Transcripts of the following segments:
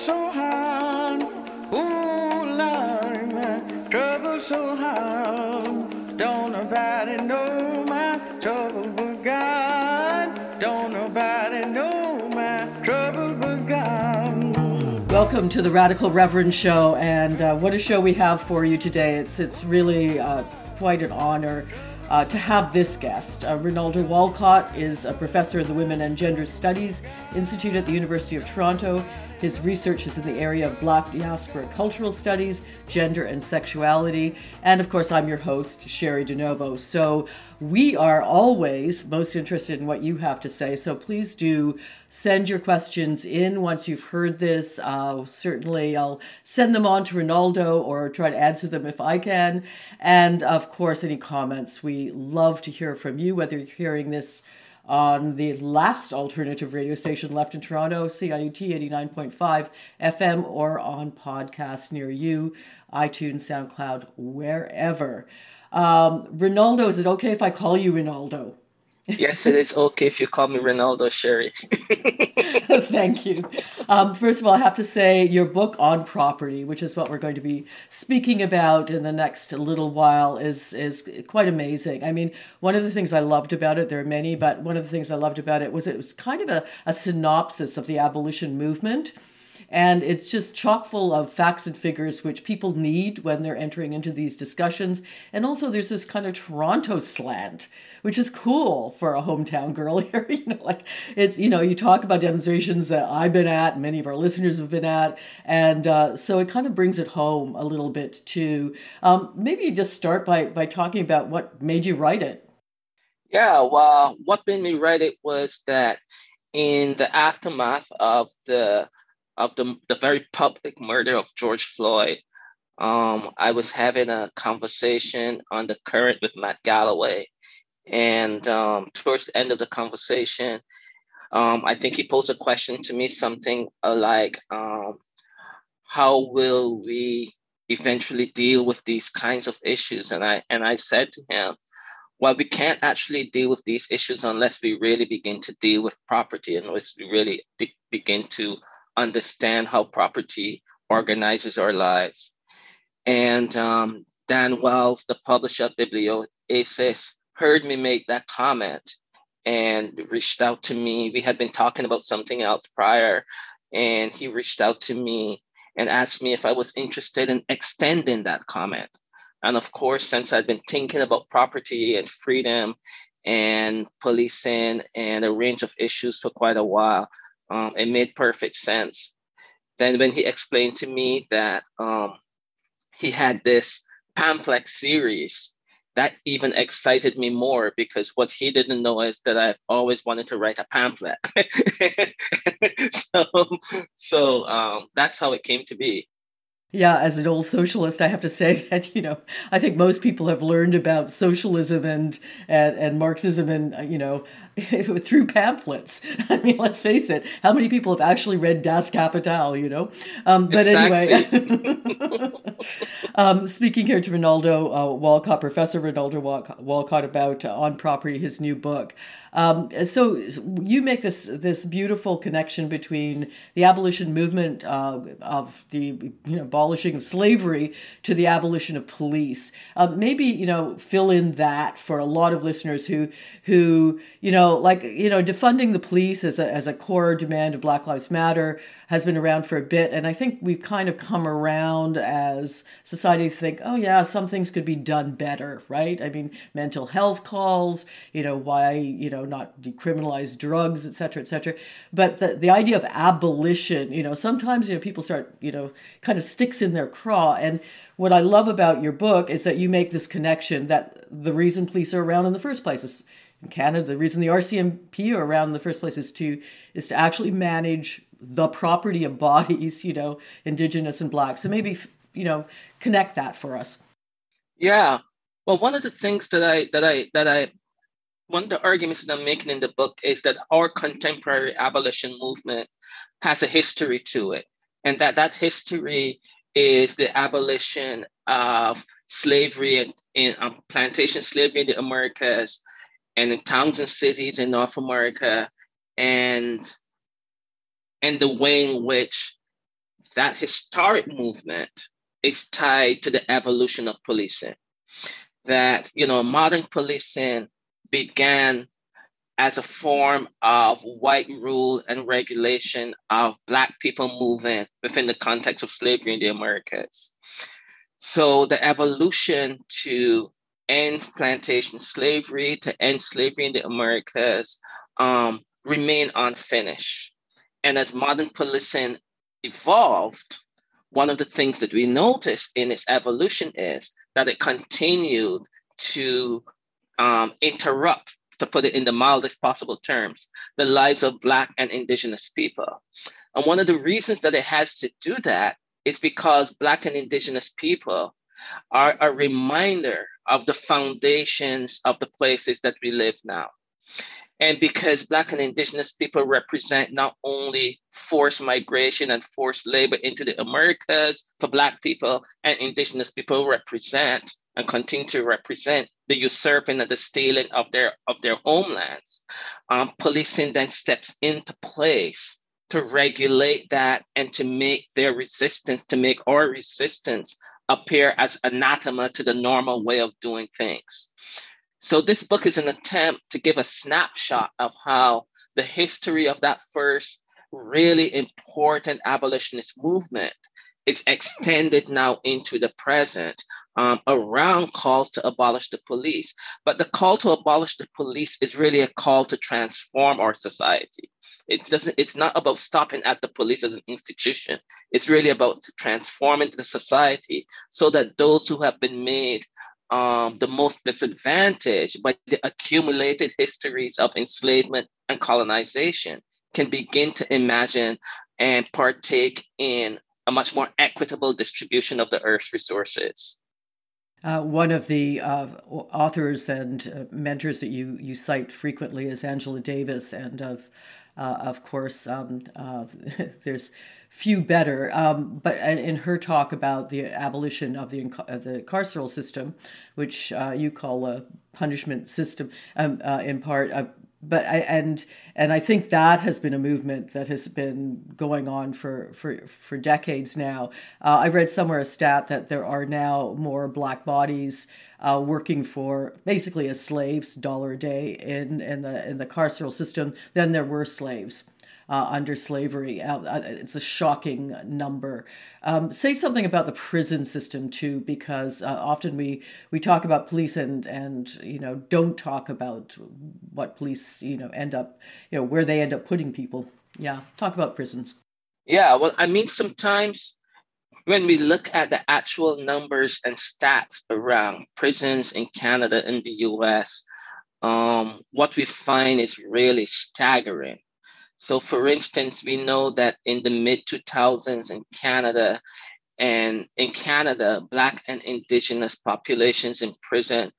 so hard. Ooh, Lord, trouble so hard. Don't nobody know my trouble but God. Don't nobody know my trouble but God. Welcome to the Radical Reverend Show, and uh, what a show we have for you today. It's it's really uh, quite an honor uh, to have this guest. Uh, Rinaldo Walcott is a professor of the Women and Gender Studies Institute at the University of Toronto. His research is in the area of Black diaspora cultural studies, gender and sexuality. And of course, I'm your host, Cheri DiNovo. So we are always most interested in what you have to say. So please do send your questions in once you've heard this. Uh, certainly, I'll send them on to Ronaldo or try to answer them if I can. And of course, any comments. We love to hear from you, whether you're hearing this on the last alternative radio station left in Toronto, CIUT 89.5 FM, or on podcast near you, iTunes, SoundCloud, wherever. Um, Rinaldo, is it okay if I call you Rinaldo? Yes, it is okay if you call me Ronaldo Cheri. Thank you. Um, first of all, I have to say your book on property, which is what we're going to be speaking about in the next little while, is is quite amazing. I mean, one of the things I loved about it, there are many, but one of the things I loved about it was it was kind of a, a synopsis of the abolition movement and it's just chock full of facts and figures which people need when they're entering into these discussions. And also, there's this kind of Toronto slant, which is cool for a hometown girl here. you know, like it's, you know, you talk about demonstrations that I've been at, many of our listeners have been at. And uh, so it kind of brings it home a little bit too. Um, maybe just start by, by talking about what made you write it. Yeah, well, what made me write it was that in the aftermath of the of the, the very public murder of George Floyd, um, I was having a conversation on the current with Matt Galloway. And um, towards the end of the conversation, um, I think he posed a question to me, something like, um, "How will we eventually deal with these kinds of issues?" And I and I said to him, "Well, we can't actually deal with these issues unless we really begin to deal with property, and unless we really begin to understand how property organizes our lives. And um, Dan Wells, the publisher of Biblioasis, heard me make that comment and reached out to me. We had been talking about something else prior, and he reached out to me and asked me if I was interested in extending that comment. And of course, since I'd been thinking about property and freedom and policing and a range of issues for quite a while, um, it made perfect sense. Then when he explained to me that um, he had this pamphlet series, that even excited me more because what he didn't know is that I've always wanted to write a pamphlet. so so um, that's how it came to be. Yeah, as an old socialist, I have to say that you know I think most people have learned about socialism and and, and Marxism and you know through pamphlets. I mean, let's face it, how many people have actually read Das Kapital? You know, um, but exactly. anyway. um, speaking here to Rinaldo uh, Walcott, Professor Rinaldo Walcott, about uh, on property, his new book. Um, so you make this this beautiful connection between the abolition movement uh, of the you know, abolishing of slavery to the abolition of police. Uh, maybe you know fill in that for a lot of listeners who who you know like you know defunding the police as a as a core demand of Black Lives Matter has been around for a bit, and I think we've kind of come around as society think, oh yeah, some things could be done better, right? I mean, mental health calls, you know, why you know not decriminalize drugs, et cetera, et cetera. But the the idea of abolition, you know, sometimes you know people start you know kind of sticks in their craw, and what I love about your book is that you make this connection that the reason police are around in the first place is in Canada, the reason the RCMP are around in the first place is to is to actually manage the property of bodies, you know, indigenous and black. So maybe, you know, connect that for us. Yeah. Well, one of the things that I that I that I one of the arguments that I'm making in the book is that our contemporary abolition movement has a history to it, and that that history is the abolition of slavery and, in um, plantation slavery in the Americas and in towns and cities in North America, and and the way in which that historic movement is tied to the evolution of policing. That, you know, modern policing began as a form of white rule and regulation of Black people moving within the context of slavery in the Americas. So the evolution to end plantation slavery, to end slavery in the Americas, um, remain unfinished. And as modern policing evolved, one of the things that we noticed in its evolution is that it continued to um, interrupt, to put it in the mildest possible terms, the lives of Black and Indigenous people. And one of the reasons that it has to do that is because Black and Indigenous people are a reminder of the foundations of the places that we live now. And because Black and Indigenous people represent not only forced migration and forced labor into the Americas for Black people, and Indigenous people represent and continue to represent the usurping and the stealing of their of their homelands. Um, policing then steps into place to regulate that and to make their resistance, to make our resistance appear as anathema to the normal way of doing things. So this book is an attempt to give a snapshot of how the history of that first really important abolitionist movement is extended now into the present um, around calls to abolish the police. But the call to abolish the police is really a call to transform our society. It doesn't, it's not about stopping at the police as an institution. It's really about transforming the society so that those who have been made um, the most disadvantaged by the accumulated histories of enslavement and colonization can begin to imagine and partake in a much more equitable distribution of the Earth's resources. Uh, one of the uh, authors and uh, mentors that you, you cite frequently is Angela Davis, and of uh, of course um, uh, there's few better. Um, but in her talk about the abolition of the of the carceral system, which uh, you call a punishment system, um, uh, in part. But I and and I think that has been a movement that has been going on for for for decades now. Uh, I read somewhere a stat that there are now more black bodies uh, working for basically as slaves, dollar a day in in the in the carceral system than there were slaves uh, under slavery. Uh, uh, it's a shocking number. Um, say something about the prison system too, because uh, often we we talk about police and and you know don't talk about what police you know end up you know where they end up putting people. Yeah, talk about prisons. Yeah, well, I mean sometimes when we look at the actual numbers and stats around prisons in Canada and the US, um, what we find is really staggering. So, for instance, we know that in the mid 2000s in Canada, and in Canada, Black and Indigenous populations in prison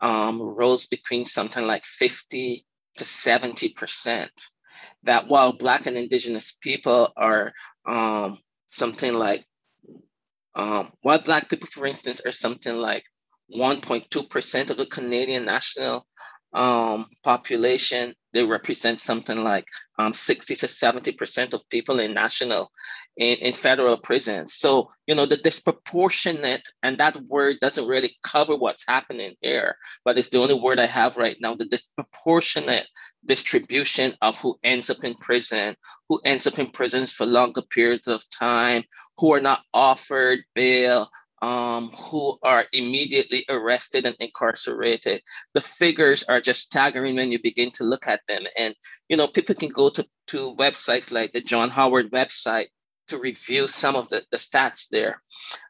um, rose between something like 50 to 70%. That while Black and Indigenous people are um, something like, um, while Black people, for instance, are something like 1.2% of the Canadian national um, population, they represent something like um, 60 to 70% of people in national, in, in federal prisons. So, you know, the disproportionate, and that word doesn't really cover what's happening here, but it's the only word I have right now, the disproportionate distribution of who ends up in prison, who ends up in prisons for longer periods of time, who are not offered bail, um, who are immediately arrested and incarcerated. The figures are just staggering when you begin to look at them. And, you know, people can go to, to websites like the John Howard website to review some of the, the stats there.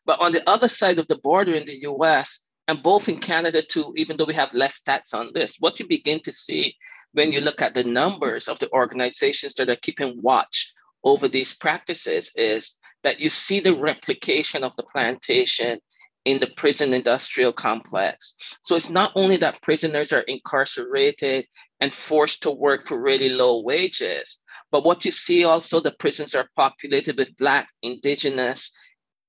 But on the other side of the border in the US, and both in Canada too, even though we have less stats on this, what you begin to see when you look at the numbers of the organizations that are keeping watch over these practices is that you see the replication of the plantation in the prison industrial complex. So it's not only that prisoners are incarcerated and forced to work for really low wages, but what you see also the prisons are populated with Black, Indigenous,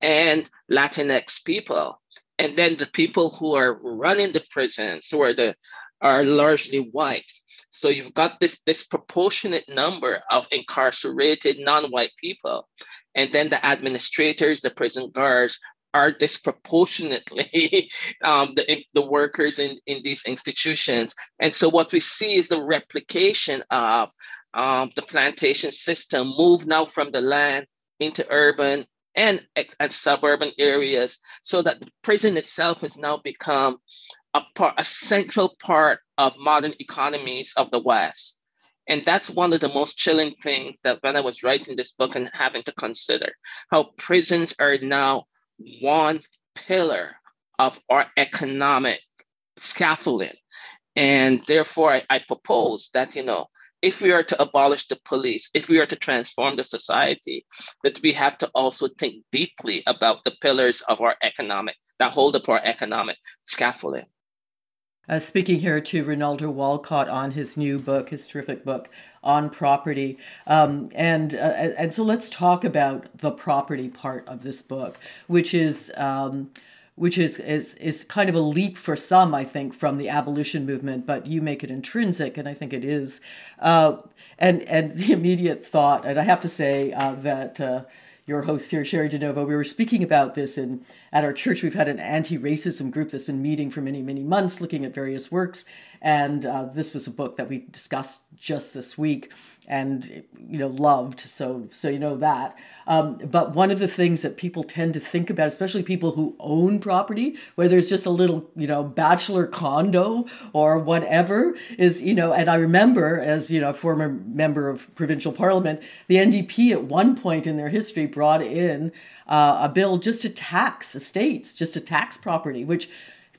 and Latinx people. And then the people who are running the prisons, who are the are largely white. So you've got this disproportionate number of incarcerated non-white people. And then the administrators, the prison guards, are disproportionately um, the, the workers in, in these institutions. And so what we see is the replication of um, the plantation system move now from the land into urban and, and suburban areas so that the prison itself has now become a, part, a central part of modern economies of the West. And that's one of the most chilling things that when I was writing this book and having to consider how prisons are now one pillar of our economic scaffolding. And therefore, I, I propose that, you know, if we are to abolish the police, if we are to transform the society, that we have to also think deeply about the pillars of our economic, that hold up our economic scaffolding. Uh, speaking here to Rinaldo Walcott on his new book, his terrific book on property, um, and uh, and so let's talk about the property part of this book, which is. Um, which is, is is kind of a leap for some, I think, from the abolition movement, but you make it intrinsic, and I think it is. Uh, and and the immediate thought, and I have to say uh, that uh, your host here, Cheri DiNovo, we were speaking about this in at our church. We've had an anti-racism group that's been meeting for many, many months, looking at various works, and uh, this was a book that we discussed just this week and you know loved. So so you know that. Um, but one of the things that people tend to think about especially people who own property whether it's just a little you know bachelor condo or whatever is you know and i remember as you know a former member of provincial parliament the ndp at one point in their history brought in uh, a bill just to tax estates just to tax property which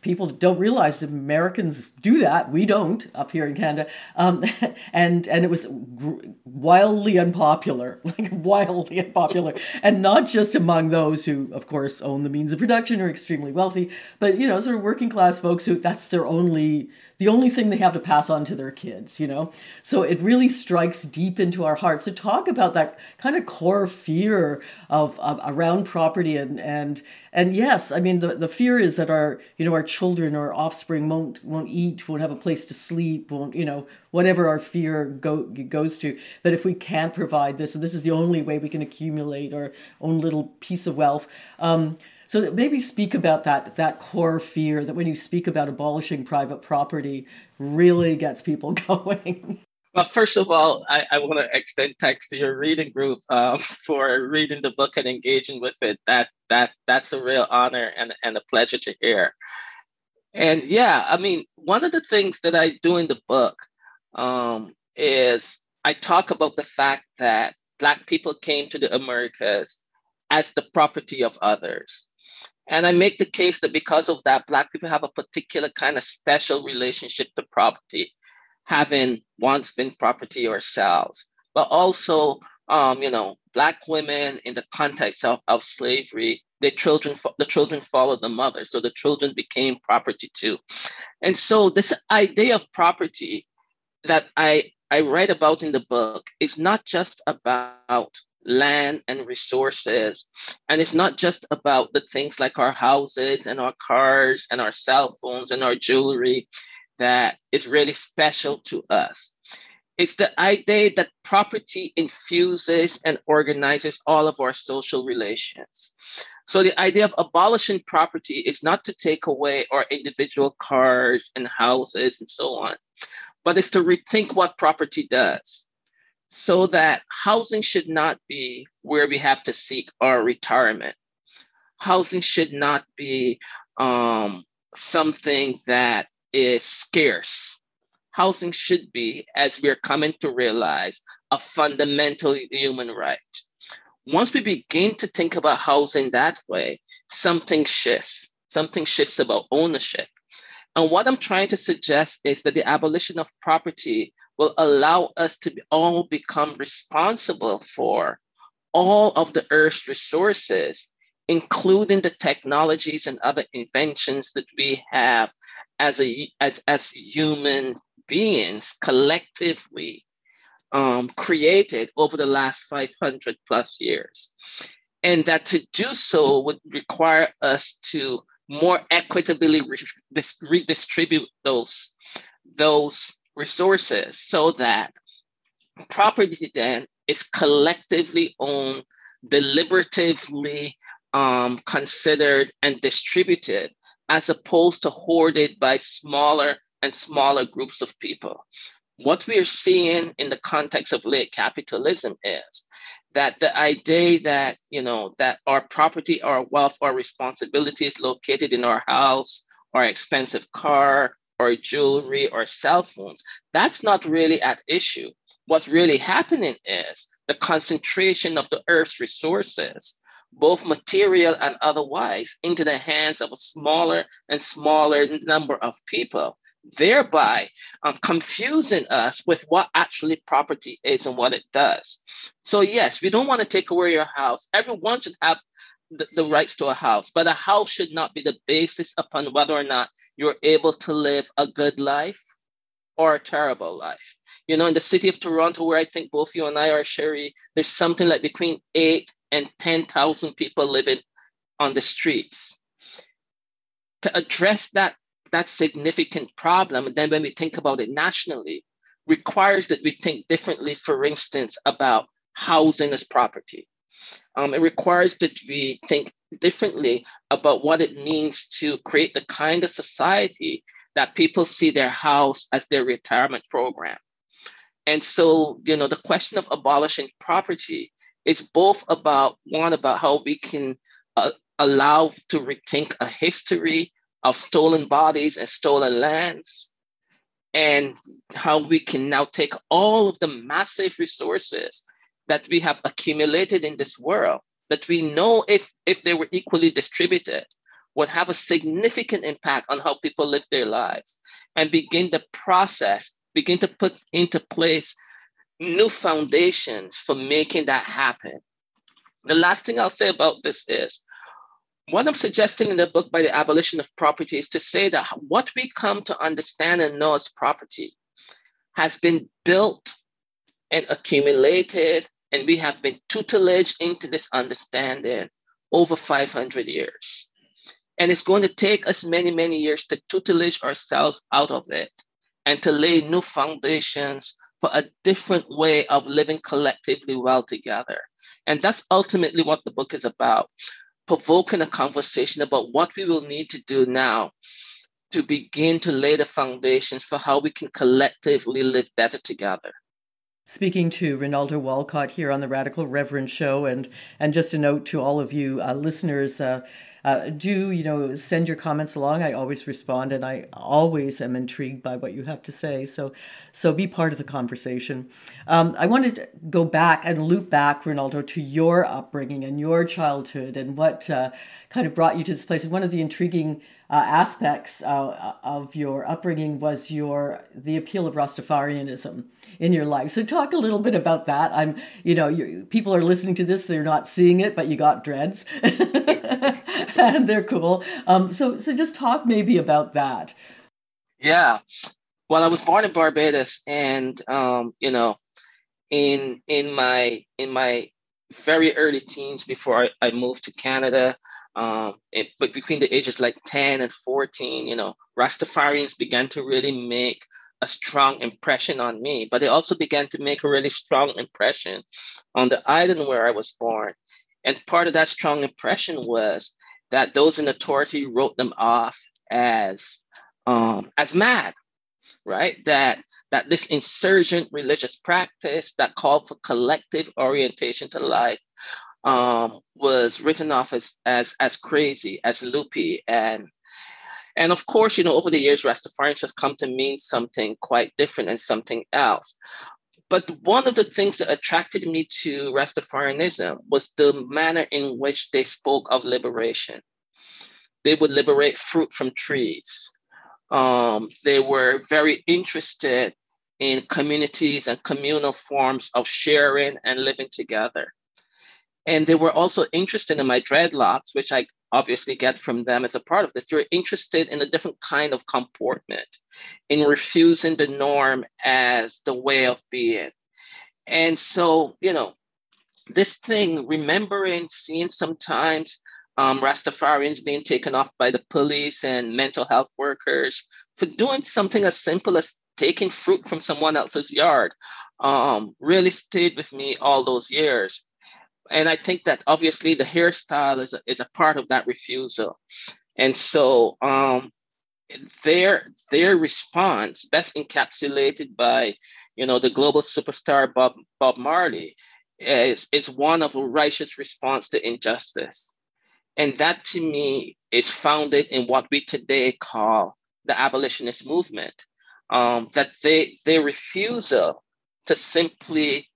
people don't realize that Americans do that. We don't up here in Canada, um, and and it was wildly unpopular, like wildly unpopular, and not just among those who, of course, own the means of production or extremely wealthy, but you know, sort of working class folks who that's their only the only thing they have to pass on to their kids, you know? So it really strikes deep into our hearts. So talk about that kind of core fear of, of around property and and and yes, I mean the, the fear is that our, you know, our children or offspring won't won't eat, won't have a place to sleep, won't, you know, whatever our fear go, goes to, that if we can't provide this, and this is the only way we can accumulate our own little piece of wealth. Um, so maybe speak about that that core fear that when you speak about abolishing private property really gets people going. Well, first of all, I, I want to extend thanks to your reading group um, for reading the book and engaging with it. That that that's a real honor and, and a pleasure to hear. And yeah, I mean, one of the things that I do in the book um, is I talk about the fact that Black people came to the Americas as the property of others. And I make the case that because of that, Black people have a particular kind of special relationship to property, having once been property ourselves, but also, um, you know, Black women in the context of, of slavery, the children, the children followed the mother, so the children became property too. And so this idea of property that I I write about in the book is not just about land and resources. And it's not just about the things like our houses and our cars and our cell phones and our jewelry that is really special to us. It's the idea that property infuses and organizes all of our social relations. So the idea of abolishing property is not to take away our individual cars and houses and so on, but it's to rethink what property does so that housing should not be where we have to seek our retirement. Housing should not be um, something that is scarce. Housing should be, as we're coming to realize, a fundamental human right. Once we begin to think about housing that way, something shifts. Something shifts about ownership. And what I'm trying to suggest is that the abolition of property will allow us to all become responsible for all of the Earth's resources, including the technologies and other inventions that we have as, a, as, as human beings collectively um, created over the last 500 plus years. And that to do so would require us to more equitably redistribute those, those resources so that property then is collectively owned deliberatively um, considered and distributed as opposed to hoarded by smaller and smaller groups of people. What we are seeing in the context of late capitalism is that the idea that you know that our property, our wealth, our responsibility is located in our house, our expensive car, or jewelry, or cell phones, that's not really at issue. What's really happening is the concentration of the earth's resources both material and otherwise, into the hands of a smaller and smaller number of people, thereby um, confusing us with what actually property is and what it does. So, yes, we don't want to take away your house. Everyone should have the, rights to a house, but a house should not be the basis upon whether or not you're able to live a good life or a terrible life. You know, in the city of Toronto, where I think both you and I are, Cheri, there's something like between eight and 10,000 people living on the streets. To address that, that significant problem, and then when we think about it nationally, requires that we think differently, for instance, about housing as property. Um, it requires that we think differently about what it means to create the kind of society that people see their house as their retirement program. And so, you know, the question of abolishing property is both about one about how we can uh, allow to rethink a history of stolen bodies and stolen lands and how we can now take all of the massive resources that we have accumulated in this world that we know if if they were equally distributed would have a significant impact on how people live their lives and begin the process begin to put into place new foundations for making that happen. The last thing I'll say about this is what I'm suggesting in the book by the abolition of property is to say that what we come to understand and know as property has been built and accumulated, and we have been tutelage into this understanding over 500 years. And it's going to take us many, many years to tutelage ourselves out of it and to lay new foundations for a different way of living collectively well together. And that's ultimately what the book is about provoking a conversation about what we will need to do now to begin to lay the foundations for how we can collectively live better together. Speaking to Rinaldo Walcott here on the Radical Reverend Show, and and just a note to all of you uh, listeners, uh, uh, do you know send your comments along. I always respond and i always am intrigued by what you have to say. So so be part of the conversation. Um, i wanted to go back and loop back rinaldo to your upbringing and your childhood and what uh, kind of brought you to this place. And one of the intriguing uh, aspects uh, of your upbringing was your the appeal of Rastafarianism in your life. So talk a little bit about that. I'm, you know, you, people are listening to this; they're not seeing it, but you got dreads. and they're cool. Um, so so just talk maybe about that. Yeah. Well, I was born in Barbados, and um, you know, in in my in my very early teens before I, I moved to Canada, um, it, but between the ages like 10 and 14, you know, Rastafarians began to really make a strong impression on me, but they also began to make a really strong impression on the island where I was born. And part of that strong impression was that those in authority wrote them off as um, as mad, right? That that this insurgent religious practice that called for collective orientation to life um, was written off as as as crazy, as loopy, and and of course, you know, over the years, Rastafarians have come to mean something quite different and something else. But one of the things that attracted me to Rastafarianism was the manner in which they spoke of liberation. They would liberate fruit from trees. Um, they were very interested in communities and communal forms of sharing and living together. And they were also interested in my dreadlocks, which I obviously get from them as a part of this. They were interested in a different kind of comportment, in refusing the norm as the way of being. And so, you know, this thing, remembering, seeing sometimes um, Rastafarians being taken off by the police and mental health workers for doing something as simple as taking fruit from someone else's yard um, really stayed with me all those years. And I think that obviously the hairstyle is a, is a part of that refusal. And so um, their their response, best encapsulated by you know the global superstar Bob Bob Marley, is is one of a righteous response to injustice, and that to me is founded in what we today call the abolitionist movement. Um, that they their refusal to simply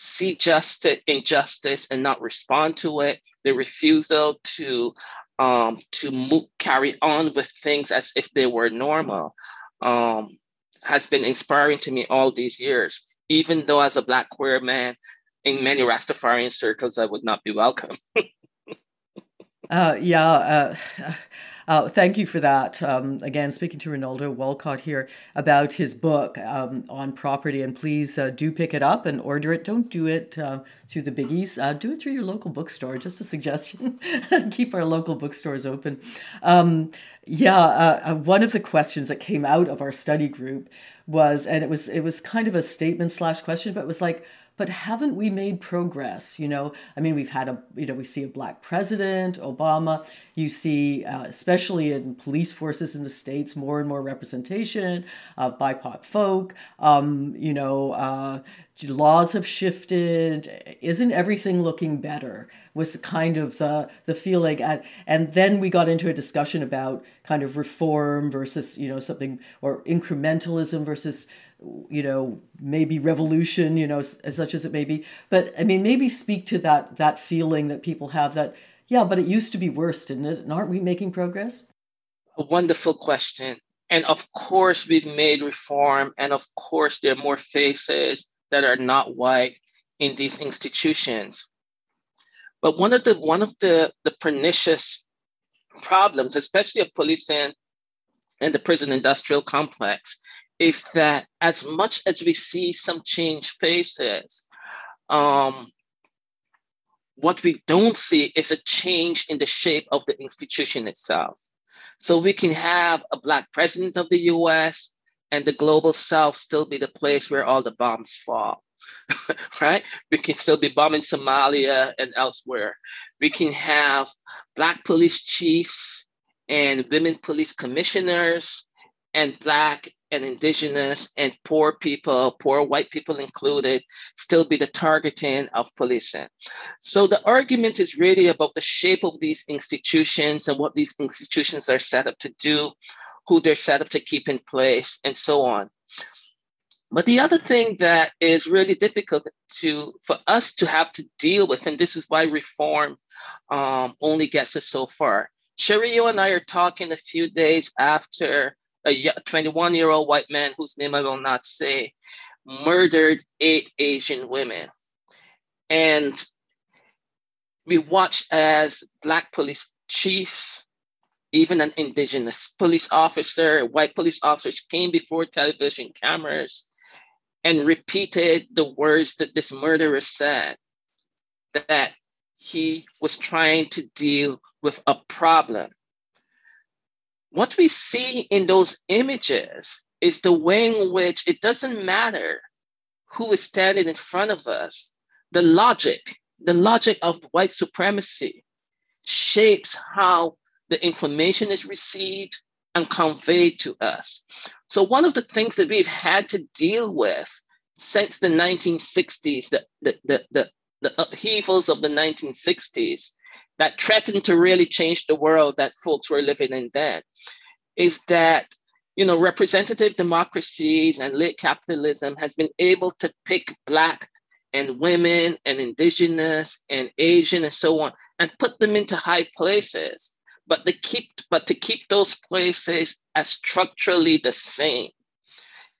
see justice injustice and not respond to it, the refusal to um, to move, carry on with things as if they were normal, um, has been inspiring to me all these years. Even though as a Black queer man, in many Rastafarian circles, I would not be welcome. uh, yeah. Uh, uh, thank you for that. Um, again, speaking to Ronaldo Walcott here about his book um, on property, and please uh, do pick it up and order it. Don't do it uh, through the biggies. Uh, do it through your local bookstore. Just a suggestion. Keep our local bookstores open. Um, yeah, uh, uh, one of the questions that came out of our study group was, and it was it was kind of a statement slash question, but it was like but haven't we made progress? You know, I mean, we've had a, you know, we see a black president, Obama. You see, uh, especially in police forces in the states, more and more representation of BIPOC folk. Um, you know, uh, laws have shifted. Isn't everything looking better? Was kind of the the feeling, and and then we got into a discussion about kind of reform versus you know something or incrementalism versus you know maybe revolution you know as such as it may be. But i mean maybe speak to that that feeling that people have that yeah but it used to be worse didn't it? And aren't we making progress? A wonderful question. And of course we've made reform and of course there are more faces that are not white in these institutions. But one of the one of the the pernicious problems especially of policing and the prison industrial complex is that as much as we see some change faces, um, what we don't see is a change in the shape of the institution itself. So we can have a Black president of the US and the global South still be the place where all the bombs fall. right? We can still be bombing Somalia and elsewhere. We can have Black police chiefs and women police commissioners and Black and indigenous and poor people, poor white people included, still be the targeting of policing. So the argument is really about the shape of these institutions and what these institutions are set up to do, who they're set up to keep in place, and so on. But the other thing that is really difficult to for us to have to deal with, and this is why reform um, only gets us so far. Cheri, you and I are talking a few days after a 21 year old white man whose name I will not say murdered eight Asian women. And we watched as Black police chiefs, even an indigenous police officer, white police officers came before television cameras and repeated the words that this murderer said that he was trying to deal with a problem what we see in those images is the way in which it doesn't matter who is standing in front of us, the logic, the logic of white supremacy shapes how the information is received and conveyed to us. So, one of the things that we've had to deal with since the 1960s, the, the, the, the, the upheavals of the 1960s, that threatened to really change the world that folks were living in then is that you know representative democracies and late capitalism has been able to pick black and women and indigenous and asian and so on and put them into high places but to keep but to keep those places as structurally the same.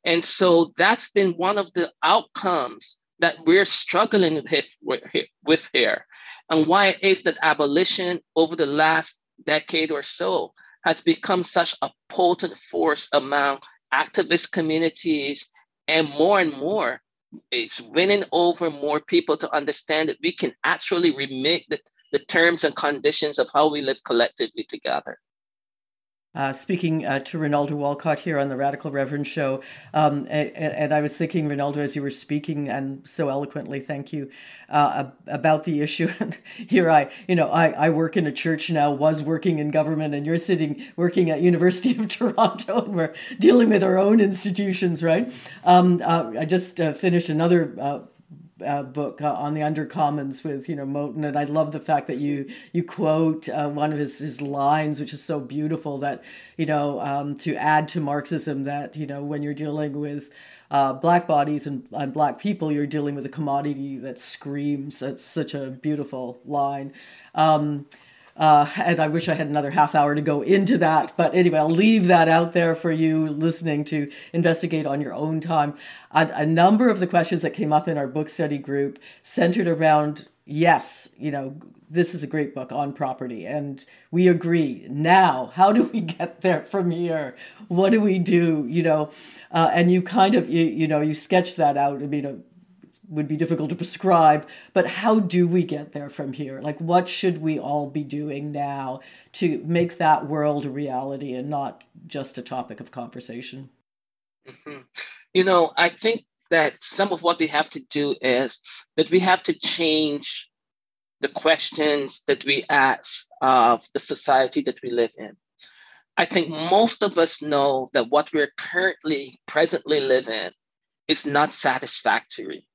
And so that's been one of the outcomes that we're struggling with, with here and why it is that abolition over the last decade or so has become such a potent force among activist communities and more and more it's winning over more people to understand that we can actually remake the, the terms and conditions of how we live collectively together uh, speaking uh, to Rinaldo Walcott here on the Radical Reverend Show. Um, and, and, I was thinking, Rinaldo, as you were speaking and so eloquently, thank you, uh, about the issue. And here I, you know, I, I work in a church now, was working in government, and you're sitting working at University of Toronto, and we're dealing with our own institutions, right? Um, uh, I just uh, finished another uh, book uh, on the undercommons with you know Moten, and I love the fact that you you quote uh, one of his his lines, which is so beautiful that you know um, to add to Marxism that you know when you're dealing with uh, black bodies and, and black people, you're dealing with a commodity that screams. That's such a beautiful line. Um, uh, and I wish I had another half hour to go into that. But anyway, I'll leave that out there for you listening to investigate on your own time. A, a number of the questions that came up in our book study group centered around yes, you know, this is a great book on property and we agree. Now, how do we get there from here? What do we do? You know, uh, and you kind of, you, you know, you sketch that out. I mean, would be difficult to prescribe, but how do we get there from here? Like, what should we all be doing now to make that world a reality and not just a topic of conversation? Mm-hmm. You know, I think that some of what we have to do is that we have to change the questions that we ask of the society that we live in. I think most of us know that what we're currently, presently living is not satisfactory.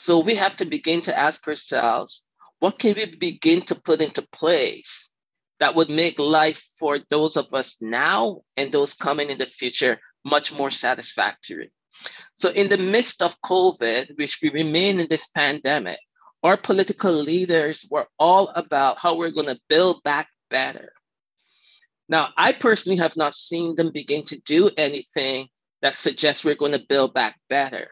So we have to begin to ask ourselves, what can we begin to put into place that would make life for those of us now and those coming in the future much more satisfactory? So, in the midst of COVID, which we remain in this pandemic, our political leaders were all about how we're going to build back better. Now, I personally have not seen them begin to do anything that suggests we're going to build back better.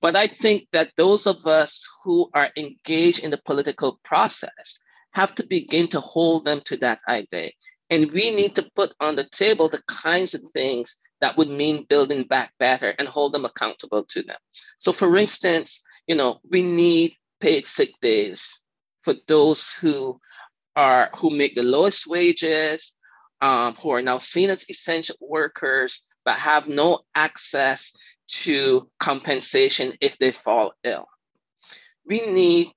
But I think that those of us who are engaged in the political process have to begin to hold them to that idea. And we need to put on the table the kinds of things that would mean building back better and hold them accountable to them. So, for instance, you know, we need paid sick days for those who are who make the lowest wages, um, who are now seen as essential workers, but have no access to compensation if they fall ill. We need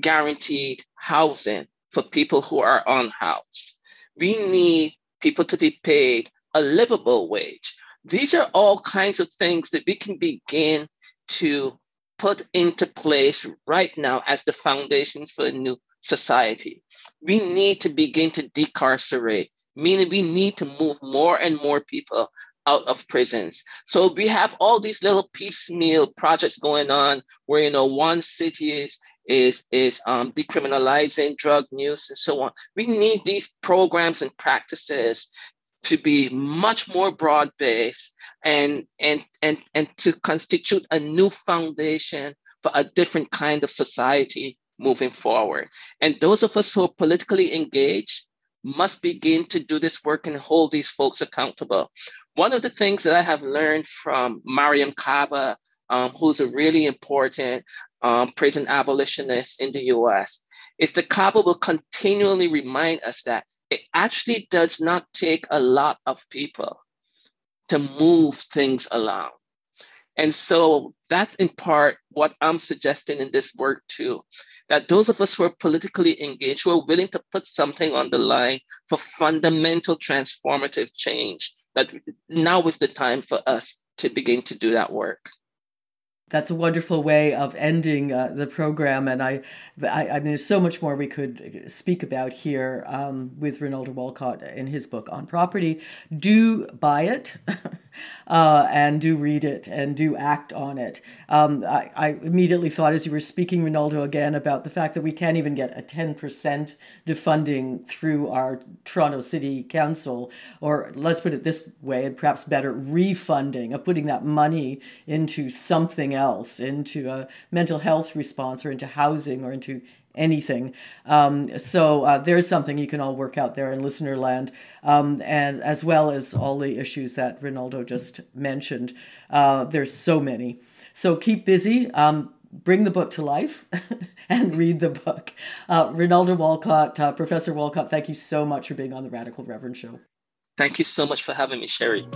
guaranteed housing for people who are unhoused. We need people to be paid a livable wage. These are all kinds of things that we can begin to put into place right now as the foundation for a new society. We need to begin to decarcerate, meaning we need to move more and more people out of prisons. So we have all these little piecemeal projects going on where you know one city is is is um, decriminalizing drug use and so on. We need these programs and practices to be much more broad based and and and and to constitute a new foundation for a different kind of society moving forward. And those of us who are politically engaged must begin to do this work and hold these folks accountable. One of the things that I have learned from Mariame Kaba, um, who's a really important um, prison abolitionist in the US, is that Kaba will continually remind us that it actually does not take a lot of people to move things along. And so that's in part what I'm suggesting in this work too. That those of us who are politically engaged, who are willing to put something on the line for fundamental transformative change, that now is the time for us to begin to do that work that's a wonderful way of ending uh, the program. And I, I, I, mean, there's so much more we could speak about here um, with Rinaldo Walcott in his book on property. Do buy it. uh, and do read it and do act on it. Um, I, I, immediately thought, as you were speaking, Rinaldo, again about the fact that we can't even get a 10% defunding through our Toronto City Council, or let's put it this way, and perhaps better, refunding of putting that money into something else, into a mental health response or into housing or into anything. Um, so uh, there's something you can all work out there in listener land, um, and as well as all the issues that Rinaldo just mentioned. Uh, there's so many. So keep busy. Um, bring the book to life and read the book. Uh, Rinaldo Walcott, uh, Professor Walcott, thank you so much for being on the Radical Reverend Show. Thank you so much for having me, Cheri.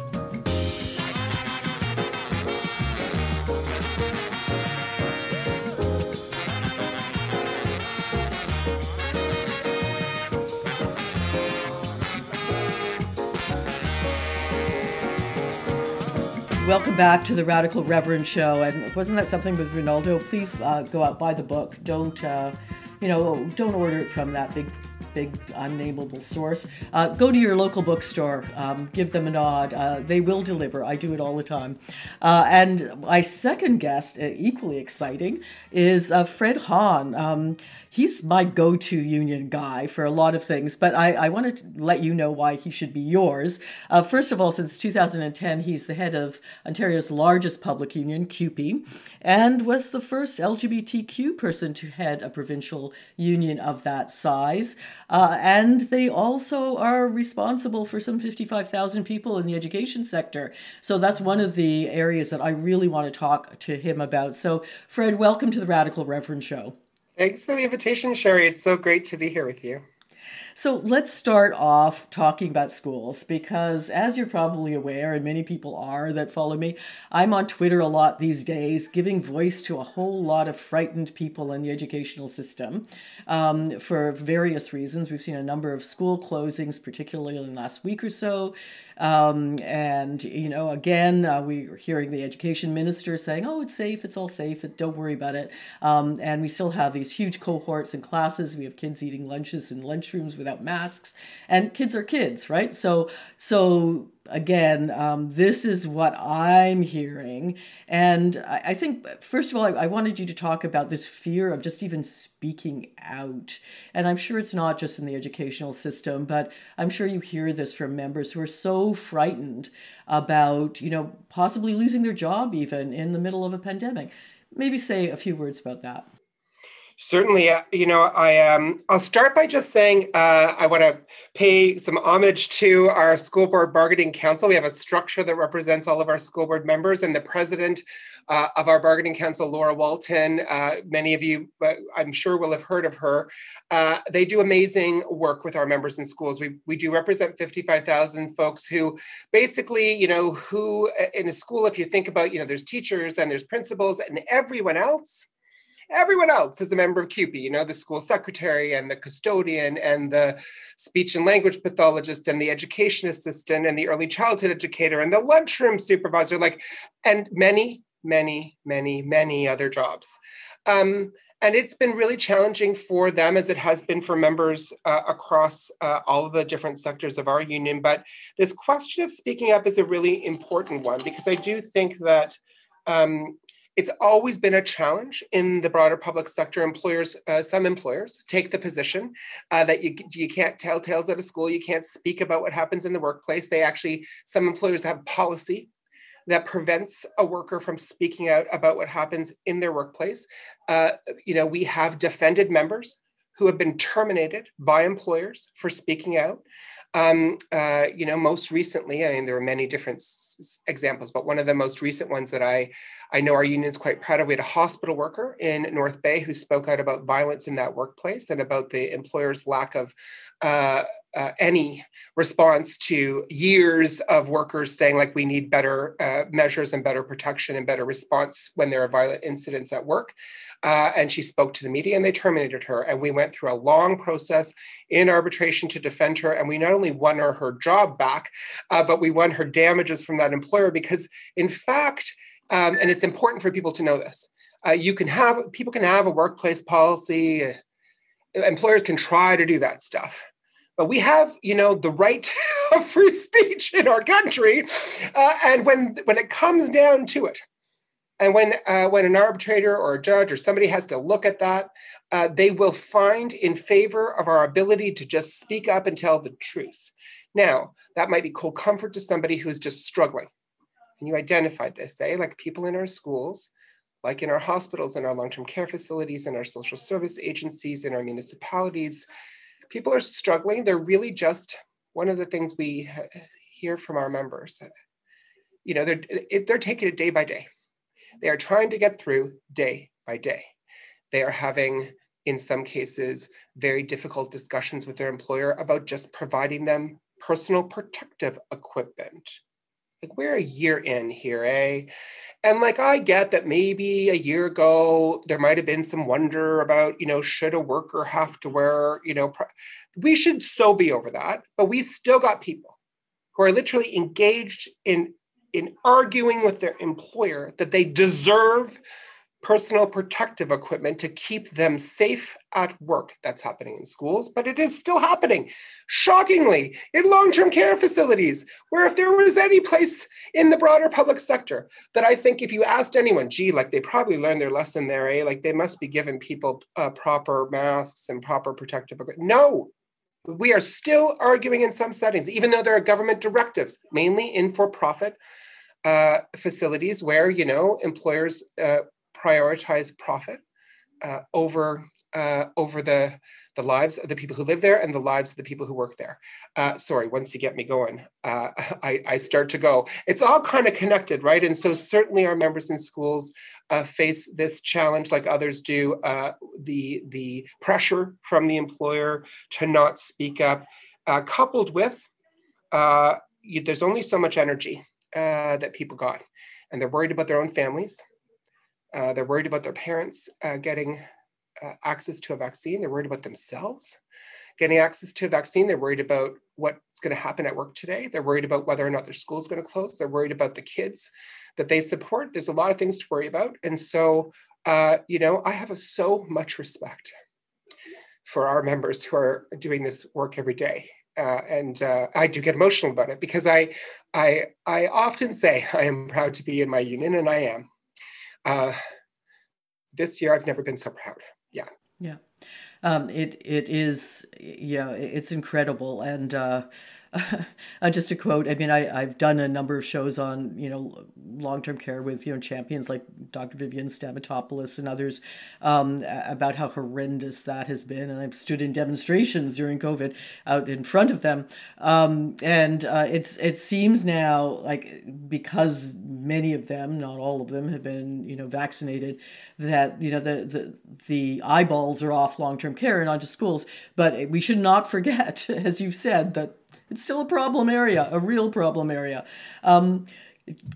Welcome back to the Radical Reverend Show. And wasn't that something with Rinaldo? Please uh, go out buy the book. Don't, uh, you know, don't order it from that big, big unnameable source. Uh, go to your local bookstore. Um, give them a nod. Uh, they will deliver. I do it all the time. Uh, and my second guest, uh, equally exciting, is Fred Hahn. Um, he's my go-to union guy for a lot of things but i, I wanted to let you know why he should be yours. Uh, first of all since 2010 he's the head of ontario's largest public union CUPE and was the first lgbtq person to head a provincial union of that size. Uh, and they also are responsible for some 55000 people in the education sector. So that's one of the areas that i really want to talk to him about. So fred welcome to the radical reverend show Thanks for the invitation, Cheri. It's so great to be here with you. So let's start off talking about schools because, as you're probably aware, and many people are that follow me, I'm on Twitter a lot these days, giving voice to a whole lot of frightened people in the educational system um, for various reasons. We've seen a number of school closings, particularly in the last week or so. Um, and, you know, again, uh, we are hearing the education minister saying, oh, it's safe, it's all safe, don't worry about it. Um, and we still have these huge cohorts and classes. We have kids eating lunches in lunchrooms without masks, and kids are kids, right? So, so again, um, this is what I'm hearing. And I, I think, first of all, I, I, wanted you to talk about this fear of just even speaking out. And I'm sure it's not just in the educational system, but I'm sure you hear this from members who are so frightened about, you know, possibly losing their job even in the middle of a pandemic. Maybe say a few words about that. Certainly, uh, you know, I um, I'll start by just saying uh, I want to pay some homage to our school board bargaining council. We have a structure that represents all of our school board members, and the president uh, of our bargaining council, Laura Walton. Uh, many of you, uh, I'm sure, will have heard of her. Uh, they do amazing work with our members in schools. We we do represent 55,000 folks who, basically, you know, who in a school, if you think about, you know, there's teachers and there's principals and everyone else everyone else is a member of CUPE, you know, the school secretary and the custodian and the speech and language pathologist and the education assistant and the early childhood educator and the lunchroom supervisor, like, and many, many, many, many other jobs. Um, and it's been really challenging for them as it has been for members uh, across uh, all of the different sectors of our union. But this question of speaking up is a really important one because I do think that um, it's always been a challenge in the broader public sector. Employers, uh, some employers take the position uh, that you, you can't tell tales at a school, you can't speak about what happens in the workplace. They actually, some employers have policy that prevents a worker from speaking out about what happens in their workplace. Uh, you know, we have defended members who have been terminated by employers for speaking out. Um, uh, you know, most recently, I mean, there are many different s- examples, but one of the most recent ones that I, I know our union is quite proud of, we had a hospital worker in North Bay who spoke out about violence in that workplace and about the employer's lack of uh, uh, any response to years of workers saying like we need better uh, measures and better protection and better response when there are violent incidents at work uh, and she spoke to the media and they terminated her. And we went through a long process in arbitration to defend her. And we not only won her her job back, uh, but we won her damages from that employer because, in fact, um, and it's important for people to know this. Uh, you can have people can have a workplace policy. Employers can try to do that stuff, but we have, you know, the right of free speech in our country. Uh, and when when it comes down to it, and when uh, when an arbitrator or a judge or somebody has to look at that, uh, they will find in favor of our ability to just speak up and tell the truth. Now, that might be cold comfort to somebody who's just struggling. And you identified this, eh? Like people in our schools, like in our hospitals, in our long-term care facilities, in our social service agencies, in our municipalities, people are struggling. They're really just one of the things we hear from our members. Uh, you know, they're they're taking it day by day they are trying to get through day by day. They are having, in some cases, very difficult discussions with their employer about just providing them personal protective equipment. Like we're a year in here, eh? And like I get that maybe a year ago there might have been some wonder about, you know, should a worker have to wear, you know, we should so be over that, but we still got people who are literally engaged in in arguing with their employer that they deserve personal protective equipment to keep them safe at work. That's happening in schools, but it is still happening, shockingly, in long term care facilities, where if there was any place in the broader public sector that I think if you asked anyone, gee, like they probably learned their lesson there, eh? Like they must be giving people uh, proper masks and proper protective equipment. No. We are still arguing in some settings, even though there are government directives, mainly in for-profit uh, facilities where you know employers uh, prioritize profit uh, over uh, over the the lives of the people who live there and the lives of the people who work there. Uh, sorry, once you get me going, uh, I, I, start to go. It's all kind of connected, right? And so certainly our members in schools uh, face this challenge, like others do, uh, the the pressure from the employer to not speak up, uh, coupled with you, there's only so much energy that people got, and they're worried about their own families uh, they're worried about their parents uh, getting uh, access to a vaccine. They're worried about themselves getting access to a vaccine. They're worried about what's going to happen at work today. They're worried about whether or not their school is going to close. They're worried about the kids that they support. There's a lot of things to worry about. And so, uh, you know, I have so much respect for our members who are doing this work every day. Uh, and uh, I do get emotional about it because I, I, I often say I am proud to be in my union, and I am uh, this year I've never been so proud. Yeah. Yeah. Um, it it is yeah it's incredible and uh, uh, just a quote. I mean, I I've done a number of shows on you know long term care with you know champions like Dr. Vivian Stamatopoulos and others um, about how horrendous that has been, and I've stood in demonstrations during COVID out in front of them, um, and uh, it's it seems now like because many of them, not all of them, have been you know vaccinated, that you know the the the eyeballs are off long term care and onto schools, but we should not forget, as you've said, that it's still a problem area, a real problem area. Um,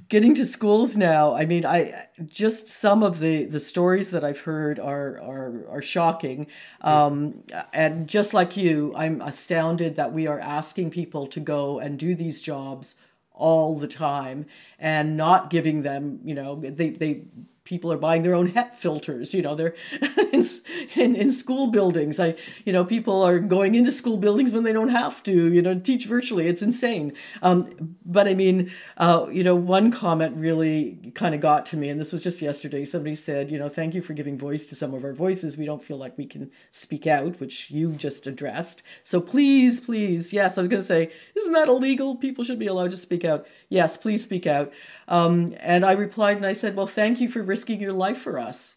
getting to schools now, I mean, I just some of the the stories that I've heard are are are shocking. Um, and just like you, I'm astounded that we are asking people to go and do these jobs all the time and not giving them, you know, they they people are buying their own HEPA filters. You know, they're in, in, in, school buildings. I, you know, people are going into school buildings when they don't have to, you know, teach virtually. It's insane. Um, but I mean, uh, you know, one comment really kind of got to me, and this was just yesterday. Somebody said, you know, thank you for giving voice to some of our voices. We don't feel like we can speak out, which you just addressed. So please, please, yes, I was going to say, isn't that illegal? People should be allowed to speak out. Yes, please speak out. Um, and I replied and I said, well, thank you for risking your life for us.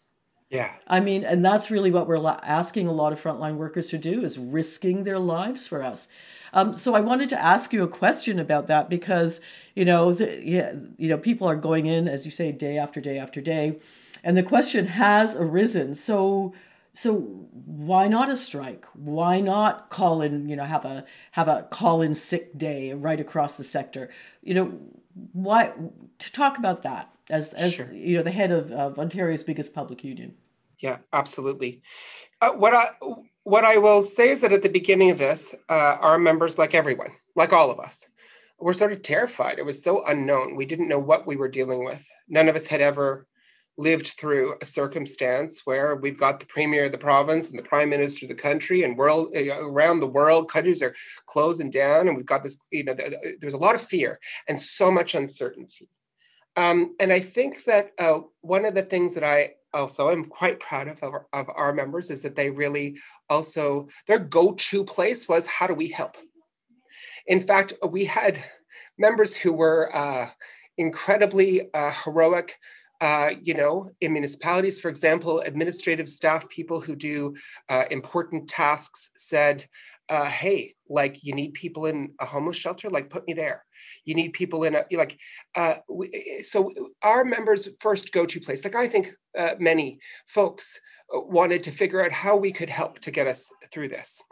Yeah. I mean, and that's really what we're asking a lot of frontline workers to do is risking their lives for us. Um, so I wanted to ask you a question about that because you know, the, yeah, you know, people are going in as you say day after day after day, and the question has arisen. So, so why not a strike? Why not call in? You know, have a have a call in sick day right across the sector. You know, why to talk about that as as sure. you know the head of, of Ontario's biggest public union. Yeah, absolutely. Uh, what I what I will say is that at the beginning of this, uh, our members, like everyone, like all of us, were sort of terrified. It was so unknown. We didn't know what we were dealing with. None of us had ever lived through a circumstance where we've got the premier of the province and the prime minister of the country and world around the world countries are closing down and we've got this you know there's a lot of fear and so much uncertainty um, and i think that uh, one of the things that i also am quite proud of, of our, of our members is that they really also their go-to place was how do we help? In fact we had members who were uh, incredibly uh, heroic uh, you know, in municipalities, for example, administrative staff, people who do uh, important tasks said, uh, hey, like you need people in a homeless shelter, like put me there. You need people in a, like, uh, we, so our members' first go to place, like I think uh, many folks wanted to figure out how we could help to get us through this.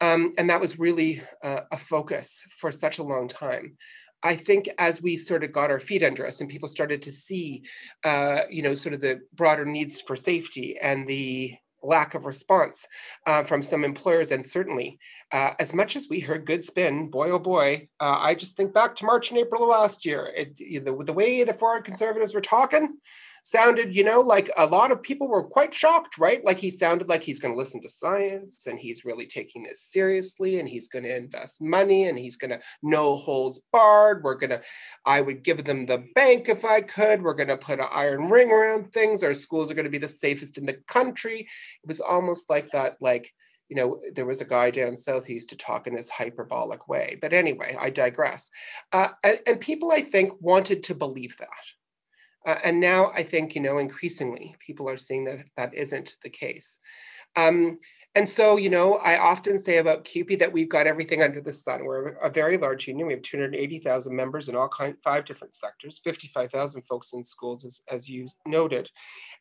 Um, and that was really a focus for such a long time. I think as we sort of got our feet under us and people started to see, uh, you know, sort of the broader needs for safety and the lack of response uh, from some employers, and certainly uh, as much as we heard good spin, boy oh boy, uh, I just think back to March and April of last year. It, the, the way the Ford conservatives were talking, sounded, you know, like a lot of people were quite shocked, right? Like he sounded like he's going to listen to science and he's really taking this seriously and he's going to invest money and he's going to no holds barred. We're going to, I would give them the bank if I could. We're going to put an iron ring around things. Our schools are going to be the safest in the country. It was almost like that, like, you know, there was a guy down south who used to talk in this hyperbolic way. But anyway, I digress. Uh, and, and people, I think, wanted to believe that. Uh, and now I think, you know, increasingly people are seeing that that isn't the case. Um, and so, you know, I often say about CUPE that we've got everything under the sun. We're a very large union. We have 280,000 members in all kind, five different sectors, 55,000 folks in schools, as, as you noted.